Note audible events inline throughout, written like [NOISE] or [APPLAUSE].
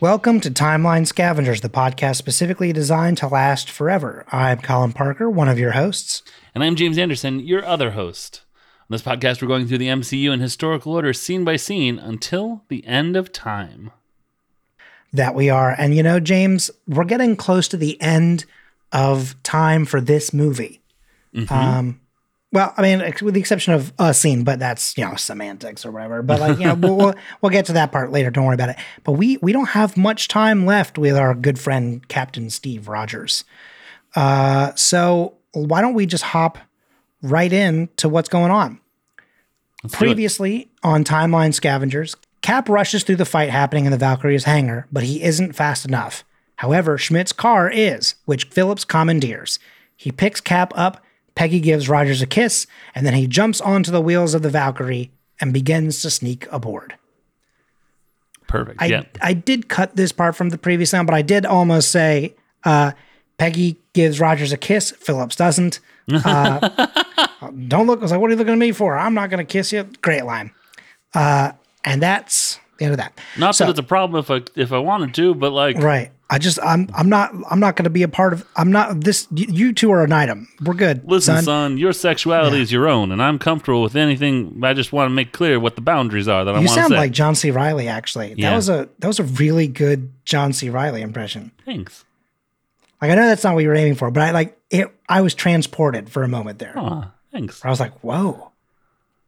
Welcome to Timeline Scavengers, the podcast specifically designed to last forever. I'm Colin Parker, one of your hosts. And I'm James Anderson, your other host. On this podcast, we're going through the MCU in historical order, scene by scene, until the end of time. That we are. And you know, James, we're getting close to the end of time for this movie. Um, well, I mean, ex- with the exception of a scene, but that's you know semantics or whatever. But like you know, [LAUGHS] we'll, we'll we'll get to that part later. Don't worry about it. But we we don't have much time left with our good friend Captain Steve Rogers. Uh, so why don't we just hop right in to what's going on? Let's. Previously on Timeline Scavengers, Cap rushes through the fight happening in the Valkyrie's hangar, but he isn't fast enough. However, Schmidt's car is, which Phillips commandeers. He picks Cap up, Peggy gives Rogers a kiss, and then he jumps onto the wheels of the Valkyrie and begins to sneak aboard. Perfect. I, yeah. I did cut this part from the previous sound, but I did almost say uh, Peggy gives Rogers a kiss, Phillips doesn't. [LAUGHS] Uh, don't look. I was like, what are you looking at me for? I'm not going to kiss you. Great line. Uh, and that's the end of that. Not so- that it's a problem if I if I wanted to, but like Right. I just I'm I'm not I'm not going to be a part of I'm not this you two are an item. We're good. listen, son. son, your sexuality is your own, and I'm comfortable with anything. I just want to make clear what the boundaries are that I You want to sound like John C. Reilly actually. That Yeah. was a that was a really good John C. Reilly impression. Thanks. Like I know that's not what you were aiming for, but I like it I was transported for a moment there. Aw, thanks. I was like, "Whoa.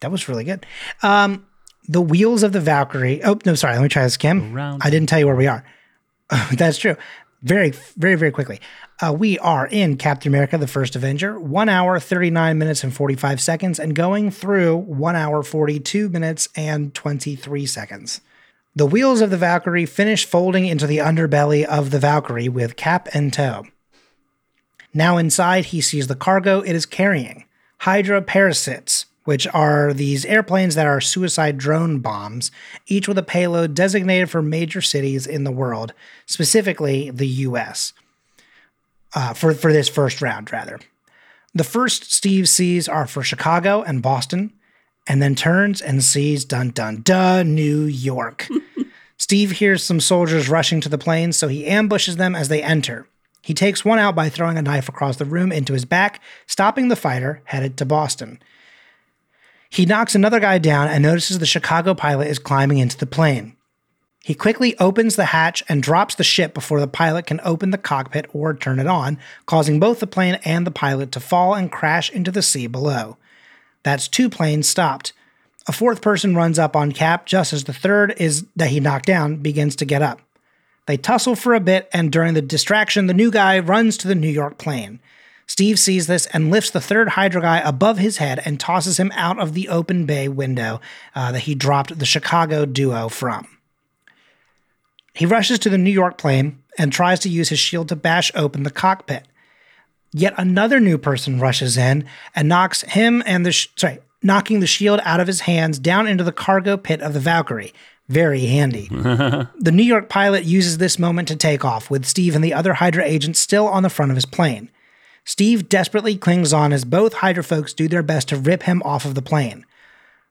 That was really good." Um the wheels of the Valkyrie. Oh, no, sorry. Let me try this again. Around- I didn't tell you where we are. [LAUGHS] That's true. Very, very, very quickly. Uh, we are in Captain America, the First Avenger, one hour, 39 minutes, and 45 seconds, and going through one hour, 42 minutes, and 23 seconds. The wheels of the Valkyrie finish folding into the underbelly of the Valkyrie with cap and tow. Now inside, he sees the cargo it is carrying Hydra parasites, which are these airplanes that are suicide drone bombs, each with a payload designated for major cities in the world, specifically the US, uh, for, for this first round, rather. The first Steve sees are for Chicago and Boston, and then turns and sees dun dun dun New York. [LAUGHS] Steve hears some soldiers rushing to the planes, so he ambushes them as they enter. He takes one out by throwing a knife across the room into his back, stopping the fighter headed to Boston. He knocks another guy down and notices the Chicago pilot is climbing into the plane. He quickly opens the hatch and drops the ship before the pilot can open the cockpit or turn it on, causing both the plane and the pilot to fall and crash into the sea below. That's two planes stopped. A fourth person runs up on Cap just as the third is that he knocked down begins to get up. They tussle for a bit, and during the distraction, the new guy runs to the New York plane. Steve sees this and lifts the third Hydra guy above his head and tosses him out of the open bay window uh, that he dropped the Chicago duo from. He rushes to the New York plane and tries to use his shield to bash open the cockpit. Yet another new person rushes in and knocks him and the sh- sorry, knocking the shield out of his hands down into the cargo pit of the Valkyrie. Very handy. [LAUGHS] the New York pilot uses this moment to take off, with Steve and the other Hydra agents still on the front of his plane. Steve desperately clings on as both Hydra folks do their best to rip him off of the plane.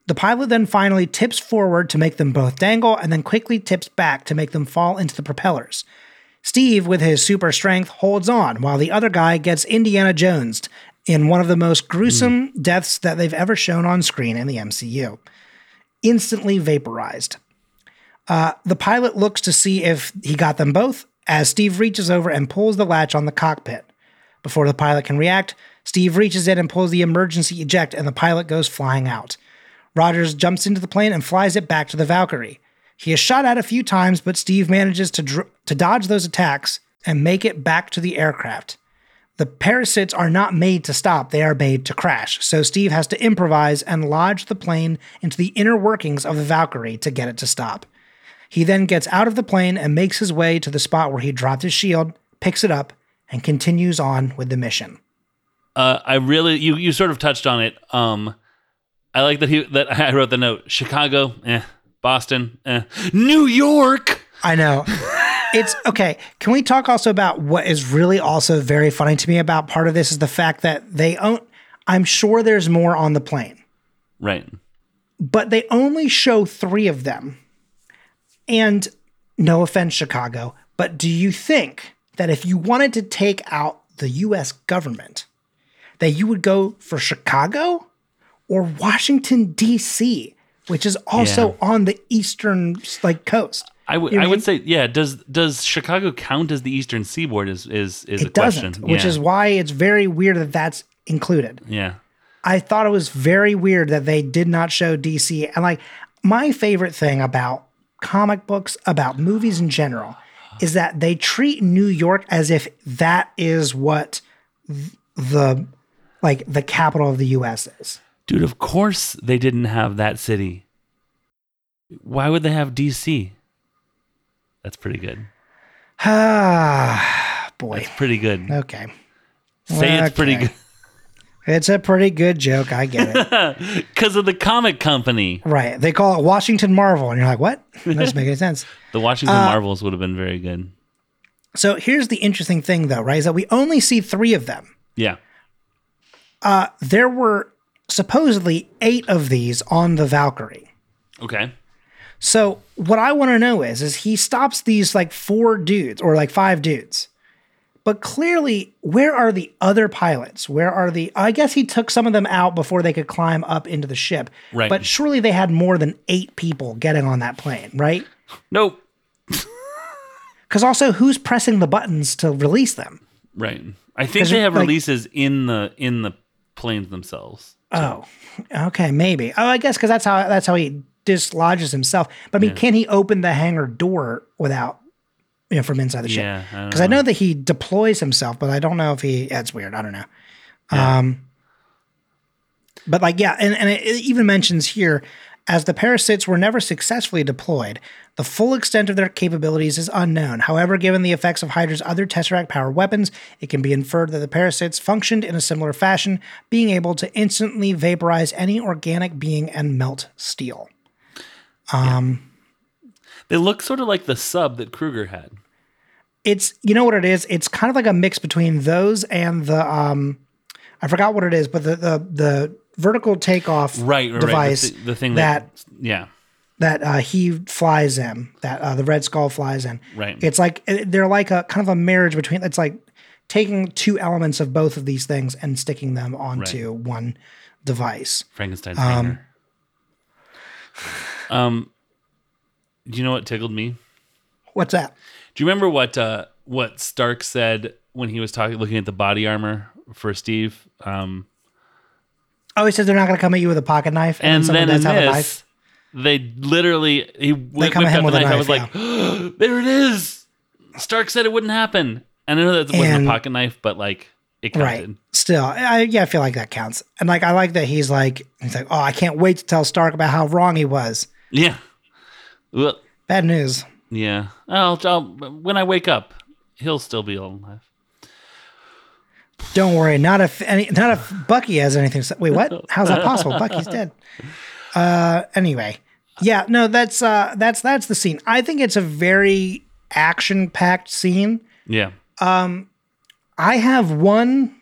The pilot then finally tips forward to make them both dangle and then quickly tips back to make them fall into the propellers. Steve, with his super strength, holds on while the other guy gets Indiana Jonesed in one of the most gruesome deaths that they've ever shown on screen in the MCU. Instantly vaporized. Uh, the pilot looks to see if he got them both as Steve reaches over and pulls the latch on the cockpit. Before the pilot can react, Steve reaches in and pulls the emergency eject, and the pilot goes flying out. Rogers jumps into the plane and flies it back to the Valkyrie. He is shot at a few times, but Steve manages to, dr- to dodge those attacks and make it back to the aircraft. The parasites are not made to stop, they are made to crash. So Steve has to improvise and lodge the plane into the inner workings of the Valkyrie to get it to stop. He then gets out of the plane and makes his way to the spot where he dropped his shield, picks it up, and continues on with the mission. Uh, I really you you sort of touched on it. Um, I like that he that [LAUGHS] I wrote the note. Chicago, eh. Boston, eh. New York. I know. it's okay. Can we talk also about what is really also very funny to me about part of this is the fact that they own I'm sure there's more on the plane, Right. but they only show 3 of them. And no offense, Chicago, but do you think that if you wanted to take out the US government, that you would go for Chicago or Washington, D.C., which is also Yeah. on the eastern like coast? I would You know I would say yeah. Does does Chicago count as the Eastern Seaboard? Is is is a It doesn't, question? which Yeah. is why it's very weird that that's included. yeah. I thought it was very weird that they did not show DC. And like my favorite thing about comic books, about movies in general, is that they treat New York as if that is what the like the capital of the US is. Dude, of course they didn't have that city. Why would they have DC? That's pretty good. Ah, [SIGHS] boy. That's pretty good. Okay. Say it's pretty good It's a pretty good joke. I get it. [LAUGHS] because of the comic company. right. They call it Washington Marvel. And you're like, what? That doesn't make any sense. [LAUGHS] The Washington Uh, Marvels would have been very good. So here's the interesting thing, though, right? Is that we only see three of them. Yeah. there were supposedly eight of these on the Valkyrie. Okay. So what I want to know is, is he stops these like four dudes or like five dudes, but clearly, where are the other pilots? Where are the? I guess he took some of them out before they could climb up into the ship. Right. But surely they had more than eight people getting on that plane, right? Nope. [LAUGHS] Because also, who's pressing the buttons to release them? Right. I think they have like- releases in the in the planes themselves. Oh, okay, maybe. Oh, I guess because that's how that's how he dislodges himself. But I mean, can he open the hangar door without, you know, from inside the ship? Yeah. I Because I know that he deploys himself, but I don't know if he. That's weird. I don't know. Um, but like, yeah, and and it, it even mentions here. As the parasites were never successfully deployed, the full extent of their capabilities is unknown. However, given the effects of Hydra's other Tesseract power weapons, it can be inferred that the parasites functioned in a similar fashion, being able to instantly vaporize any organic being and melt steel. Um. They look sort of like the sub that Kruger had. It's you know what it is it's kind of like a mix between those and the um i forgot what it is but the the, the vertical takeoff Right. Right. device right. The, the thing that that, yeah. that uh, he flies in that uh, the red skull flies in Right. it's like they're like a kind of a marriage between it's like taking two elements of both of these things and sticking them onto one device Frankenstein's hanger. Um, do you know what tickled me? what's that Do you remember what uh, what Stark said when he was talking, looking at the body armor for Steve? Um, oh he says they're not going to come at you with a pocket knife and, and then in this, knife they literally he whipped come at him with a knife. I was knife, like, [GASPS] there it is. Stark said it wouldn't happen, and I know that wasn't And- a pocket knife, but like it counted. Right. Still, I, yeah, I feel like that counts. And like, I like that he's like, he's like, oh, I can't wait to tell Stark about how wrong he was. Yeah. Well, Bad news. Yeah. I'll, I'll when I wake up, he'll still be alive. Don't worry. Not if any, not if Bucky has anything. To, wait, what? How's that possible? Bucky's dead. Uh, anyway, yeah, no, that's uh, that's that's the scene. I think it's a very action packed scene. Yeah. Um, I have one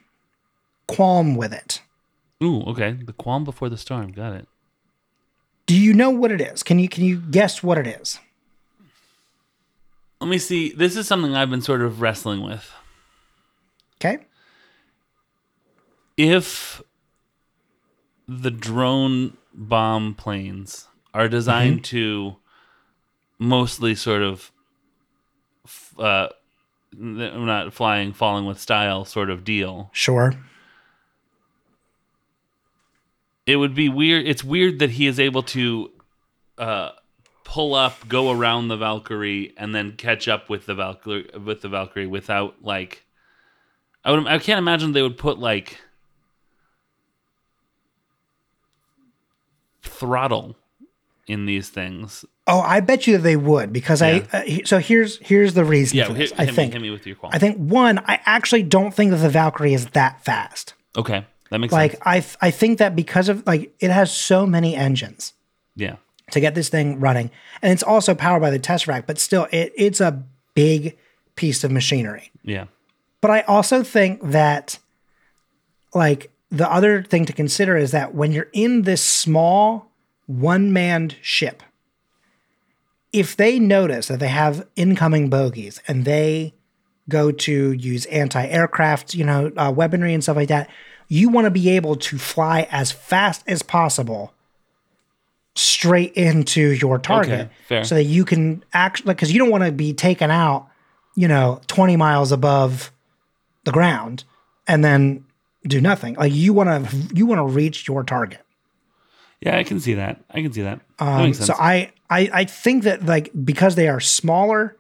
qualm with it. Ooh, okay. The qualm before the storm. Got it. Do you know what it is? Can you can you guess what it is? Let me see. This is something I've been sort of wrestling with. Okay. If the drone bomb planes are designed to mostly sort of uh not flying falling with style sort of deal Sure. it would be weird it's weird that he is able to uh pull up go around the valkyrie and then catch up with the valkyrie with the valkyrie without like i would i can't imagine they would put like throttle in these things Oh, I bet you they would because Yeah. I. Uh, so here's here's the reason yeah for hit. I hit think me, hit me with your qualm I think one, I actually don't think that the Valkyrie is that fast. okay that makes Like sense I, th- I think that because of like it has so many engines yeah to get this thing running, and it's also powered by the Tesseract, but still, it it's a big piece of machinery. yeah But I also think that, like, the other thing to consider is that when you're in this small, one manned ship, if they notice that they have incoming bogeys and they go to use anti-aircraft, you know, uh, weaponry and stuff like that, you want to be able to fly as fast as possible straight into your target Okay, fair. so that you can actually because you don't want to be taken out you know 20 miles above the ground and then do nothing like you want to you want to reach your target Yeah, I can see that. I can see that. um, so I, I i think that like because they are smaller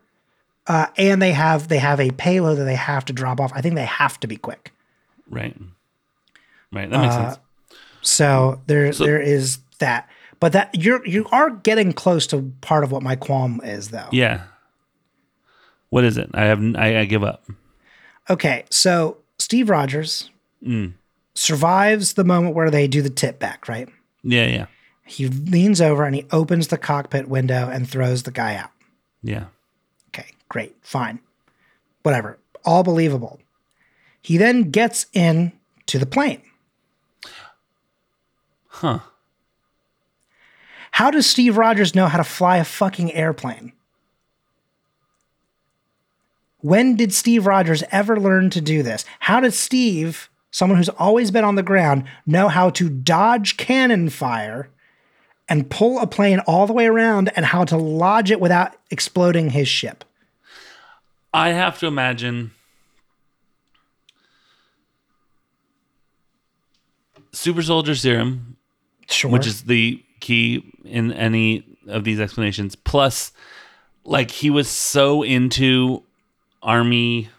uh, and they have they have a payload that they have to drop off i think they have to be quick right. Right. That makes Uh, sense. so there there is that but that you're you are getting close to part of what my qualm is though Yeah. What is it? I have. I, I give up. Okay, so Steve Rogers Mm. survives the moment where they do the tip back, right? Yeah. Yeah. He leans over and he opens the cockpit window and throws the guy out. Yeah. Okay, great, fine. Whatever. All believable. He then gets in to the plane. Huh. How does Steve Rogers know how to fly a fucking airplane? When did Steve Rogers ever learn to do this? How does Steve, someone who's always been on the ground, know how to dodge cannon fire and pull a plane all the way around and how to lodge it without exploding his ship? I have to imagine super soldier serum, Sure. which is the key in any of these explanations. Plus, like he was so into army,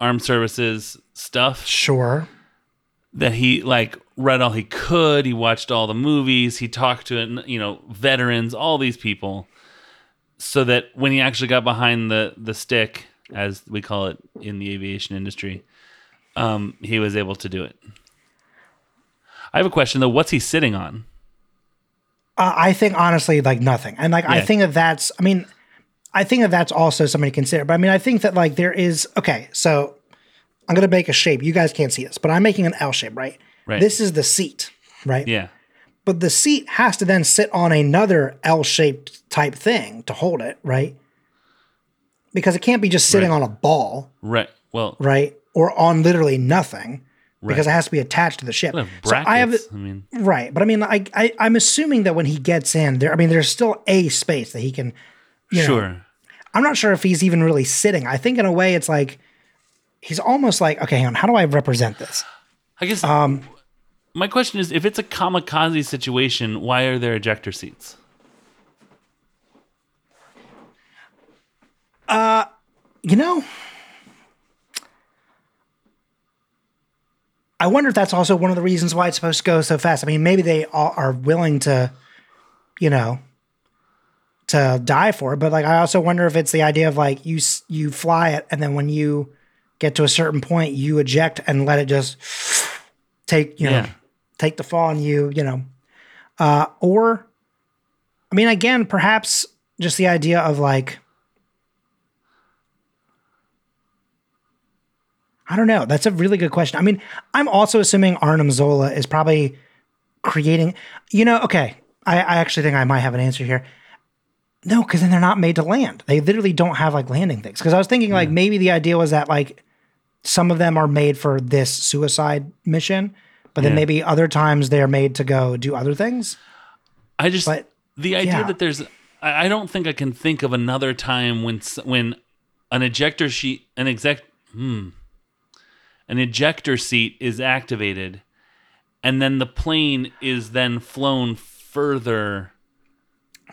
armed services stuff sure. that he like read all he could. He watched all the movies. He talked to you know veterans, all these people, so that when he actually got behind the the stick, as we call it in the aviation industry, um, he was able to do it. I have a question though. What's he sitting on? Uh, I think honestly, like nothing, and like I think that that's. I mean, I think that that's also something to consider. But I mean, I think that like there is. Okay, so I'm gonna make a shape. You guys can't see this, but I'm making an L shape, right? Right. This is the seat, right? Yeah. But the seat has to then sit on another L-shaped type thing to hold it, right? Because it can't be just sitting Right. on a ball, Right. Well, right? Or on literally nothing. Because it has to be attached to the ship. So I have? I mean, Right, but I mean, I, I I'm assuming that when he gets in there, I mean, there's still a space that he can. You know, sure. I'm not sure if he's even really sitting. I think in a way, it's like he's almost like, okay, hang on, how do I represent this? I guess. Um, my question is, if it's a kamikaze situation, why are there ejector seats? Uh, you know, I wonder if that's also one of the reasons why it's supposed to go so fast. I mean, maybe they all are willing to, you know, to die for it, but like I also wonder if it's the idea of like you you fly it and then when you get to a certain point, you eject and let it just take you know Yeah. take the fall and you you know, uh, or I mean, again, perhaps just the idea of like. I don't know. That's a really good question. I mean, I'm also assuming Arnim Zola is probably creating, you know, okay. I, I actually think I might have an answer here. No, because then they're not made to land. They literally don't have like landing things. Because I was thinking like maybe the idea was that like some of them are made for this suicide mission, but then Yeah. maybe other times they're made to go do other things. I just But, the idea yeah. that there's I, I don't think I can think of another time when when an ejector sheet an exec hmm, an ejector seat is activated and then the plane is then flown further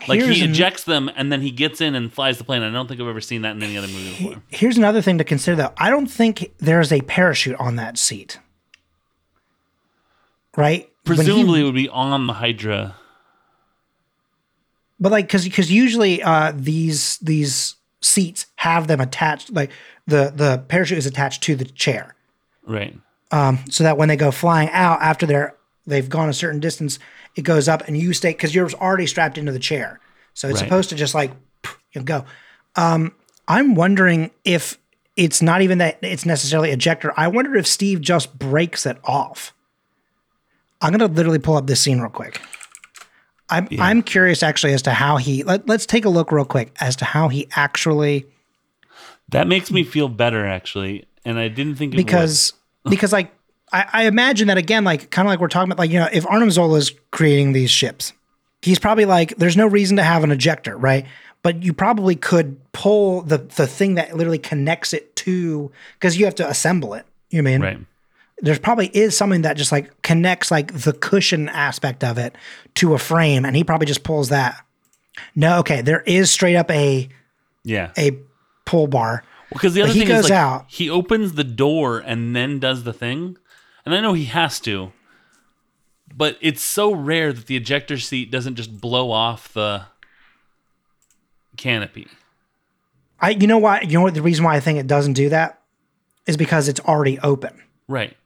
like Here's he an- ejects them and then he gets in and flies the plane. I don't think I've ever seen that in any other movie before. Here's another thing to consider though. I don't think there's a parachute on that seat. Right? When he- Presumably it would be on the Hydra. but like because because usually uh these these seats have them attached like the the parachute is attached to the chair Right. Um, so that when they go flying out after they're they've gone a certain distance it goes up and you stay because you're already strapped into the chair. So it's Right. supposed to just like you go. Um i'm wondering if it's not even that it's necessarily ejector i wonder if steve just breaks it off. I'm gonna literally pull up this scene real quick. I'm I'm curious actually as to how he let, let's take a look real quick as to how he actually That makes me feel better actually, and I didn't think it because because like I, I imagine that again like kind of like we're talking about like you know if Arnim Zola is creating these ships, he's probably like there's no reason to have an ejector, right? But you probably could pull the the thing that literally connects it to because you have to assemble it. You know I mean? right. there's probably is something that just like connects like the cushion aspect of it to a frame and he probably just pulls that no okay there is straight up a Yeah. a pull bar Because the other he thing is like out. he opens the door and then does the thing, and I know he has to, but it's so rare that the ejector seat doesn't just blow off the canopy. i you know why you know what the reason why i think it doesn't do that is because it's already open Right.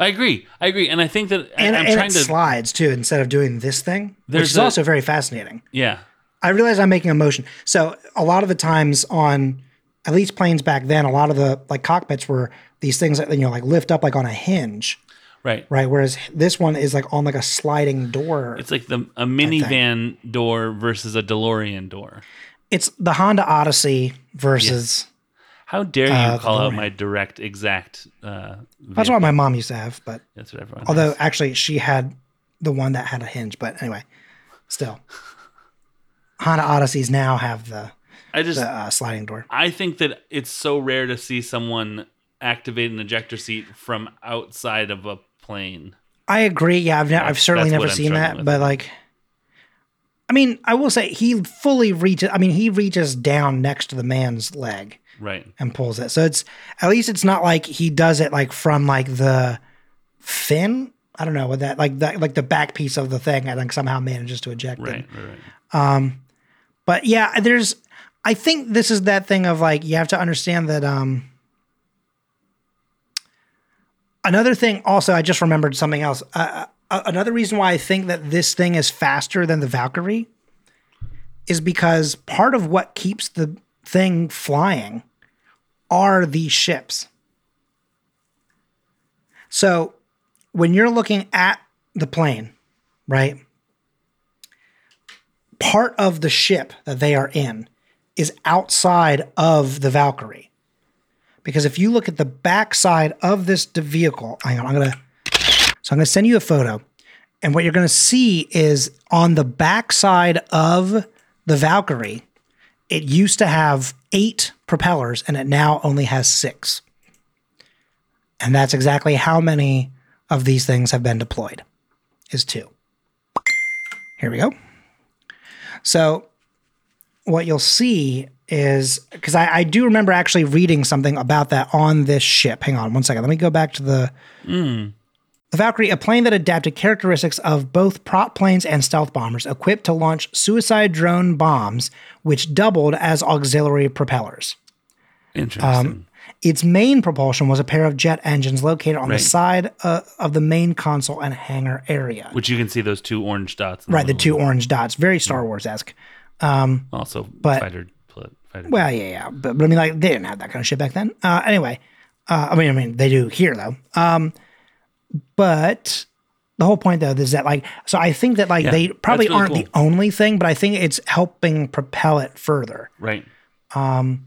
I agree. I agree, and I think that and, I'm and trying it to. slides too instead of doing this thing which There's is a- also very fascinating yeah. I realize I'm making a motion. So a lot of the times on at least planes back then, a lot of the like cockpits were these things that you know like lift up like on a hinge. Right. right? Whereas this one is like on like a sliding door. It's like the a minivan door versus a DeLorean door. It's the Honda Odyssey versus. How dare you Uh, call out my direct exact? Uh, That's what my mom used to have, but That's what everyone. although has. actually she had the one that had a hinge. But anyway, still, [LAUGHS] Honda Odysseys now have the, I just the uh, sliding door. I think that it's so rare to see someone activate an ejector seat from outside of a plane. I agree. Yeah, I've, ne- I've certainly never seen that, with. but like, I mean, I will say he fully reaches. I mean, he reaches down next to the man's leg Right. and pulls it. So it's at least it's not like he does it like from like the fin. I don't know what that like that like the back piece of the thing. and like somehow manages to eject it. Right. Right. right. But yeah, there's. I think this is that thing of like you have to understand that. um Another thing, also, I just remembered something else. Uh, uh, another reason why I think that this thing is faster than the Valkyrie is because part of what keeps the thing flying are these ships. So when you're looking at the plane, right? part of the ship that they are in is outside of the Valkyrie. Because if you look at the backside of this vehicle, hang on, I'm gonna so I'm gonna send you a photo, and what you're gonna see is on the backside of the Valkyrie, it used to have eight propellers, and it now only has six. And that's exactly how many of these things have been deployed. Is two. Here we go. So what you'll see is because I, I do remember actually reading something about that on this ship. Hang on one second. Let me go back to the the Valkyrie, a plane that adapted characteristics of both prop planes and stealth bombers, equipped to launch suicide drone bombs, which doubled as auxiliary propellers. Interesting. Its main propulsion was a pair of jet engines located on Right. the side uh, of the main console and hangar area. Which you can see those two orange dots. right, the middle. two orange dots, very Star Wars esque. Also, but- fighter. fighter Well, yeah, yeah, but, but I mean, like they didn't have that kind of shit back then. Uh, anyway, uh, I mean, I mean, they do here though. Um, but the whole point though is that like, so I think that like Yeah, they probably really aren't the only thing, but I think it's helping propel it further. right. Um,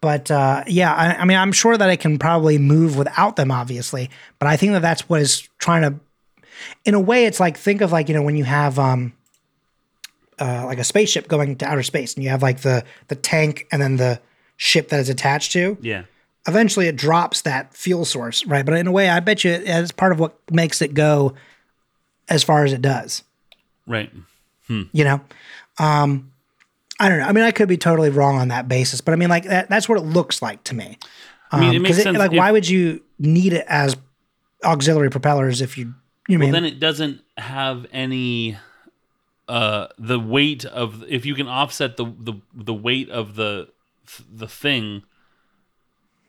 But uh, yeah, I, I mean, I'm sure that it can probably move without them, obviously. But I think that that's what is trying to, in a way, it's like think of like you know when you have um, uh, like a spaceship going to outer space, and you have like the the tank and then the ship that is attached to. Yeah. Eventually, it drops that fuel source, right? But in a way, I bet you it's part of what makes it go as far as it does. Right. You know, um, I don't know. I mean, I could be totally wrong on that basis, but I mean, like that, that's what it looks like to me. I mean, it Um, makes 'cause sense. like, if- why would you need it as auxiliary propellers if you, you well, mean? then it doesn't have any. Uh, the weight of if you can offset the the the weight of the the thing,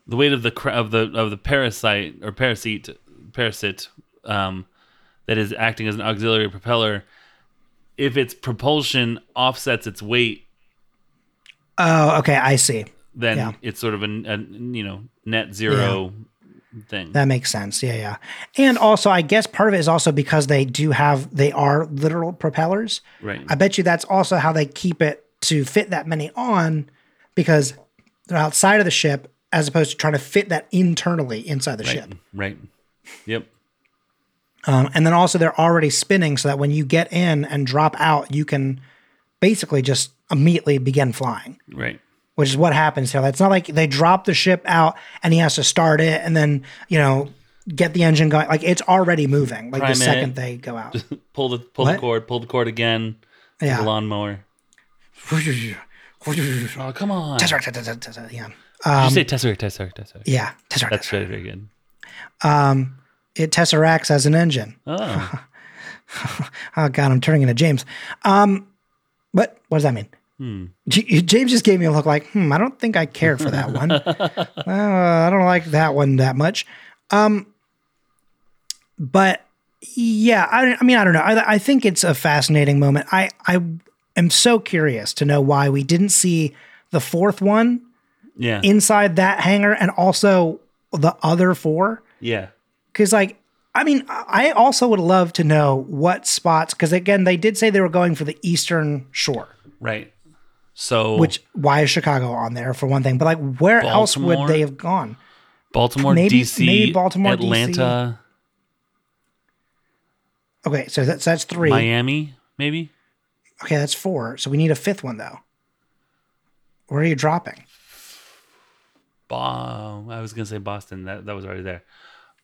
the weight of the of the of the parasite or parasite parasite um, that is acting as an auxiliary propeller. If its propulsion offsets its weight, oh, okay, I see. then Yeah. it's sort of a, a you know net zero thing. That makes sense. Yeah, yeah. And also, I guess part of it is also because they do have they are literal propellers. right. I bet you that's also how they keep it to fit that many on because they're outside of the ship as opposed to trying to fit that internally inside the right. ship. Right. Yep. Um, and then also they're already spinning so that when you get in and drop out, you can basically just immediately begin flying, Right. Which is what happens here. It's not like they drop the ship out and he has to start it and then, you know, get the engine going. Like it's already moving. Like Prime the it. second they go out. [LAUGHS] Pull the pull the cord. Pull the cord again. Yeah. The lawnmower. [LAUGHS] Oh come on. Did Um, you say tesseract? Tesseract. Tesseract. yeah. Tesseract, That's Tesseract. very very good. It tesseracts as an engine. Oh. [LAUGHS] Oh God, I'm turning into James. Um, but what does that mean? J- James just gave me a look like, hmm, I don't think I cared for that one. [LAUGHS] uh, I don't like that one that much. Um, but yeah, I, I mean, I don't know. I, I think it's a fascinating moment. I, I am so curious to know why we didn't see the fourth one yeah. inside that hangar and also the other four. yeah. Because, like, I mean, I also would love to know what spots, because again, they did say they were going for the eastern shore, Right. So which why is Chicago on there for one thing? But, like, where else would they have gone? Baltimore, maybe- DC, maybe Baltimore, Atlanta, Okay, so that's that's three. Miami, maybe. Okay, that's four. So we need a fifth one, though. Where are you dropping? Bo- I was gonna say Boston. That that was already there.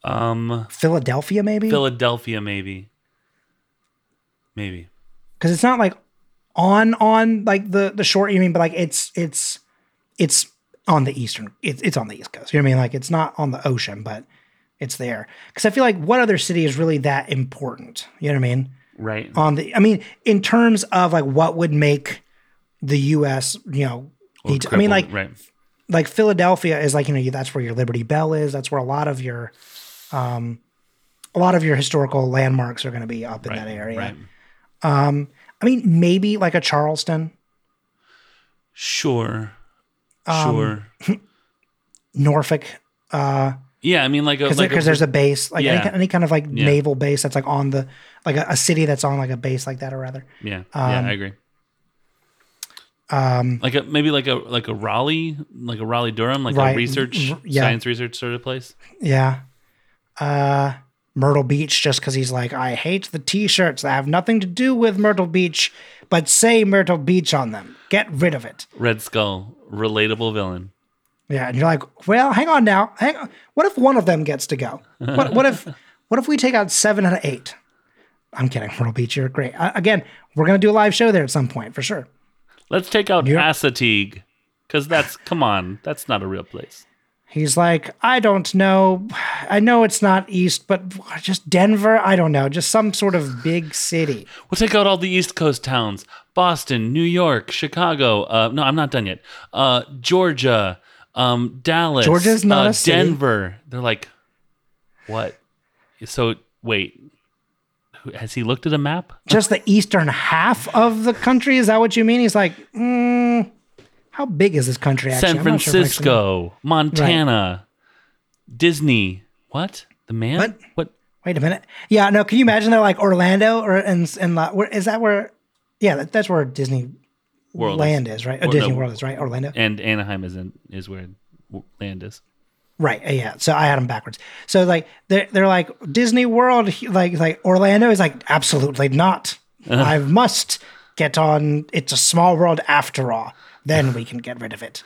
Um, Philadelphia, maybe? Philadelphia, maybe. Maybe. Because it's not like on on like the the short You mean, but like it's it's it's on the eastern. It's it's on the east coast. You know what I mean? Like it's not on the ocean, but it's there. Because I feel like what other city is really that important? You know what I mean? Right. On the, I mean, in terms of like what would make the U.S. You know, Or need to, I mean, like right. like Philadelphia is like you know that's where your Liberty Bell is. That's where a lot of your um a lot of your historical landmarks are going to be up in Right. that area. Right. I mean, maybe like a Charleston, Sure. Um, sure. [LAUGHS] Norfolk, uh, Yeah, I mean, like because like there's a base, like any, Yeah. ki- any kind of like Yeah. naval base that's like on the like a, a city that's on like a base like that or rather. yeah, yeah, I agree. Um, Like a maybe like a like a Raleigh, like a Raleigh Durham, like Right. a research yeah. science research sort of place. yeah. Uh, Myrtle Beach, just because he's like, I hate the T-shirts that have nothing to do with Myrtle Beach, but say Myrtle Beach on them. Get rid of it. Red Skull, relatable villain. Yeah, and you're like, well, hang on now. Hang on. What if one of them gets to go? What, what if [LAUGHS] what if we take out seven out of eight? I'm kidding, Myrtle Beach. You're great. Uh, again, we're gonna do a live show there at some point for sure. Let's take out Assateague, because that's come on, that's not a real place. He's like, I don't know. I know it's not East, but just Denver. I don't know. Just some sort of big city. We'll take out all the East Coast towns: Boston, New York, Chicago. Uh, no, I'm not done yet. Uh, Georgia, um, Dallas, Georgia's not uh, a city. Denver. They're like, what? So wait, has he looked at a map? Just the eastern half of the country. Is that what you mean? He's like, mm, how big is this country? Actually, San I'm sure actually. Francisco, Montana, Disney. What? The man? What? What? Wait a minute. Yeah, no. Can you imagine they're like Orlando or and and La- where is that where? Yeah, that, that's where Disney World Land is, right? Oh, Or Disney no. World is right. Orlando. And Anaheim is in, is where land is. Right. uh, Yeah. So I had them backwards. So like they're they're like Disney World, like like Orlando is like absolutely not. I must get on. It's a small world after all. Then we can get rid of it.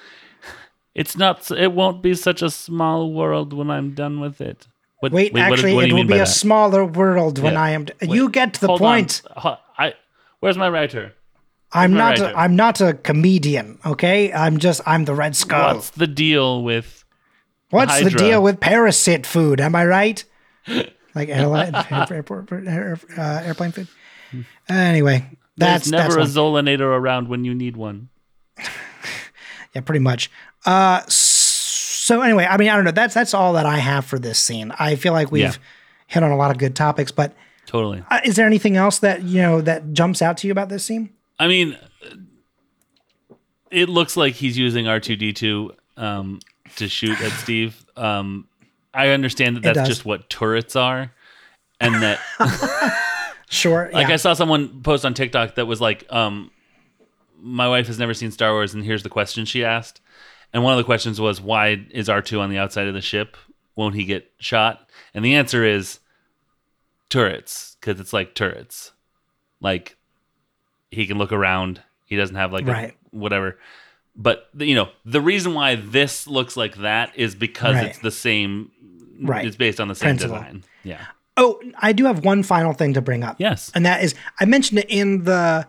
It's not. It won't be such a small world when I'm done with it. What, Wait, what- actually, what do it will be a that? smaller world when Yeah. I am. you get to the point. On. I. Where's my writer? I'm my not. writer. A, I'm not a comedian. Okay. I'm just. I'm the Red Skull. What's the deal with? What's the deal with parasite food? Am I right? [LAUGHS] Like airline, [LAUGHS] airport, uh, airplane food. Anyway, that's There's never that's a one. Zolanator around when you need one. [LAUGHS] yeah, pretty much. Uh, so anyway, I mean, I don't know. That's that's all that I have for this scene. I feel like we've Yeah. hit on a lot of good topics, but Totally. uh, is there anything else that you know that jumps out to you about this scene? I mean, it looks like he's using R two D two um to shoot at [SIGHS] Steve. Um, I understand that that's just what turrets are, and that [LAUGHS] Sure. like yeah. I saw someone post on TikTok that was like, um, my wife has never seen Star Wars, and here's the question she asked, and one of the questions was, why is R two on the outside of the ship? Won't he get shot? And the answer is turrets, because it's like turrets, like he can look around. He doesn't have like Right. a whatever. But you know the reason why this looks like that is because Right. it's the same. Right. It's based on the same Principle. design. Yeah. Oh, I do have one final thing to bring up. Yes. And that is, I mentioned it in the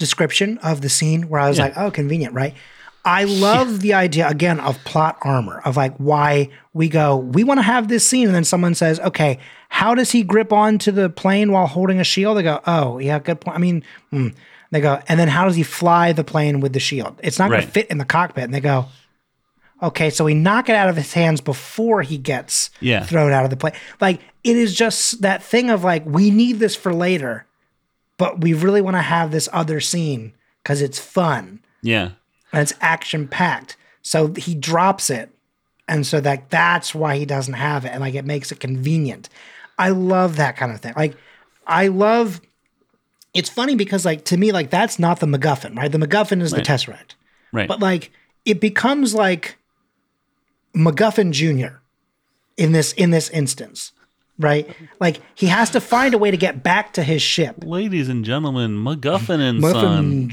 description of the scene where I was Yeah. like, oh, convenient, right? I love the idea, again, of plot armor, of like why we go, we want to have this scene. And then someone says, okay, how does he grip onto the plane while holding a shield? They go, oh, yeah, good point. I mean, hmm. they go, and then how does he fly the plane with the shield? It's not going Right. to fit in the cockpit. And they go, okay, so we knock it out of his hands before he gets Yeah. thrown out of the plane. Like it is just that thing of like we need this for later, but we really want to have this other scene because it's fun Yeah. and it's action packed. So he drops it, and so that that's why he doesn't have it, and like it makes it convenient. I love that kind of thing. Like I love. It's funny because like to me like that's not the MacGuffin, right? The MacGuffin is Right. the Tesseract. Right. But like it becomes like MacGuffin Jr. in this in this instance. Right? Like he has to find a way to get back to his ship. Ladies and gentlemen, MacGuffin and Son.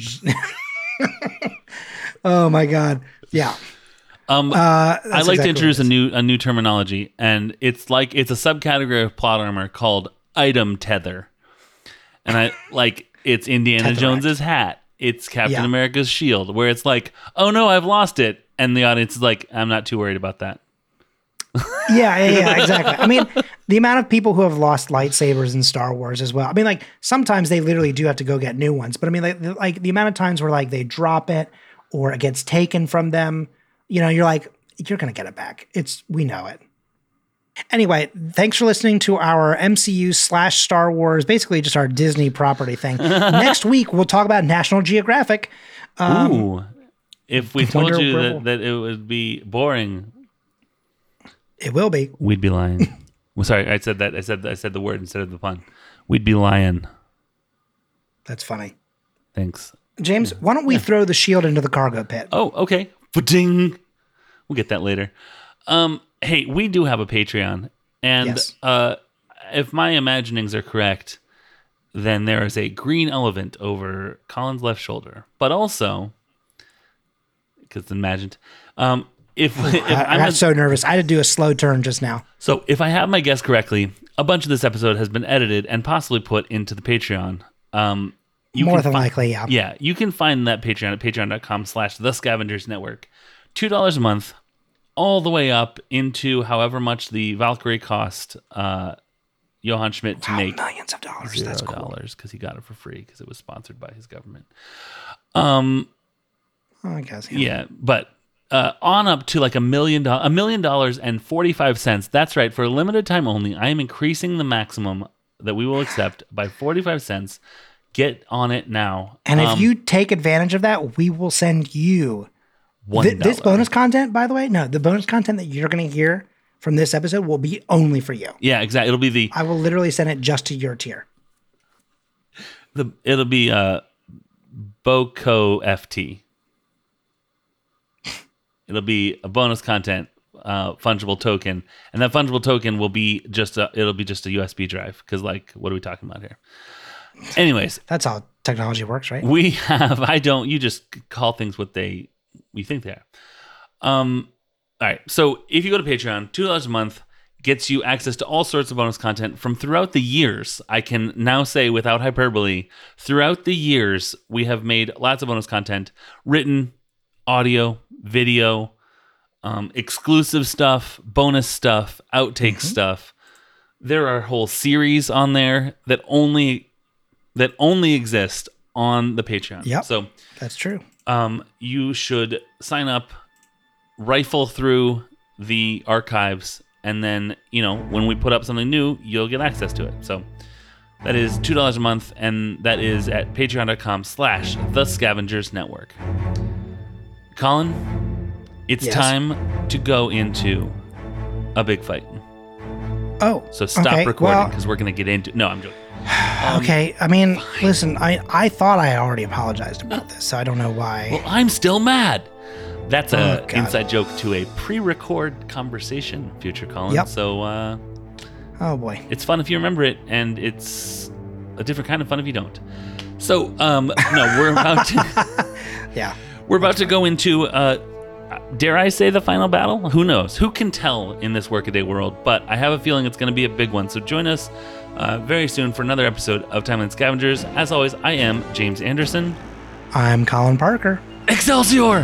[LAUGHS] Oh my god. Yeah. Um, Uh, I like exactly to introduce a new a new terminology, and it's like it's a subcategory of plot armor called item tether, and I like it's Indiana Tetheract. Jones's hat, it's Captain Yeah. America's shield, where it's like, oh no, I've lost it, and the audience is like, I'm not too worried about that. Yeah, yeah, yeah, [LAUGHS] exactly. I mean, the amount of people who have lost lightsabers in Star Wars as well. I mean, like sometimes they literally do have to go get new ones, but I mean, like, the- like the amount of times where like they drop it or it gets taken from them, you know, you're like, you're gonna get it back. It's we know it. Anyway, thanks for listening to our MCU slash Star Wars, basically just our Disney property thing. [LAUGHS] Next week we'll talk about National Geographic. Um, Ooh, if we told you that, that it would be boring, It will be. we'd be lying. well, sorry, I said that. I said I said the word instead of the pun. We'd be lying. That's funny. Thanks. James, why don't we throw the shield into the cargo pit? Oh, okay. Ba-ding. We'll get that later. Um, hey, we do have a Patreon, and Yes. uh, if my imaginings are correct, then there is a green elephant over Colin's left shoulder, but also because it's imagined. Um, if, if I, got so nervous. I had to do a slow turn just now. so if I have my guess correctly, a bunch of this episode has been edited and possibly put into the Patreon. Um, you More than fi- likely, yeah. yeah, you can find that Patreon at patreon.com slash the scavengers network. Two dollars a month, all the way up into however much the Valkyrie cost uh Johann Schmidt to Wow, make millions of dollars. zero That's cool. dollars because he got it for free because it was sponsored by his government. Um Oh, I guess. Yeah. yeah, but uh, on up to like a million dollars, a million dollars and forty five cents. That's right. For a limited time only, I am increasing the maximum that we will accept by forty five cents. Get on it now. And if Um, you take advantage of that, we will send you one Th- this bonus content. By the way, no, the bonus content that you're going to hear from this episode will be only for you. yeah, exactly. It'll be the I will literally send it just to your tier. the it'll be uh Boco FT. It'll be a bonus content uh fungible token and that fungible token will be just a it'll be just a USB drive cuz like what are we talking about here? Anyways, That's how technology works, right? we [LAUGHS] have I don't you just call things what they you think they are. Um all right. So if you go to Patreon, $2 a month gets you access to all sorts of bonus content from throughout the years. I can now say without hyperbole, throughout the years we have made lots of bonus content, written, audio, video, um, exclusive stuff, bonus stuff, outtake stuff. There are whole series on there that only that only exist on the Patreon. Yeah, So That's true. um, you should sign up, rifle through the archives, and then you know when we put up something new, you'll get access to it. So that is two dollars a month, and that is at Patreon.com/slash The Scavengers Network. Colin, it's Yes? time to go into a big fight. Oh, So stop okay, recording well- because we're gonna get into. No, I'm joking. [SIGHS] okay. I mean, listen, I I thought I already apologized about this, so I don't know why. Well, I'm still mad. That's a Oh, inside joke to a pre-record conversation, future Colin. Yep. So uh, oh boy. it's fun if you remember it, and it's a different kind of fun if you don't. So um, no, we're about to [LAUGHS] Yeah. We're about to go into. Uh, Dare I say the final battle? Who knows? Who can tell in this workaday world? But I have a feeling it's going to be a big one. So join us uh, very soon for another episode of Timeline Scavengers. As always, I am James Anderson. I'm Colin Parker. Excelsior!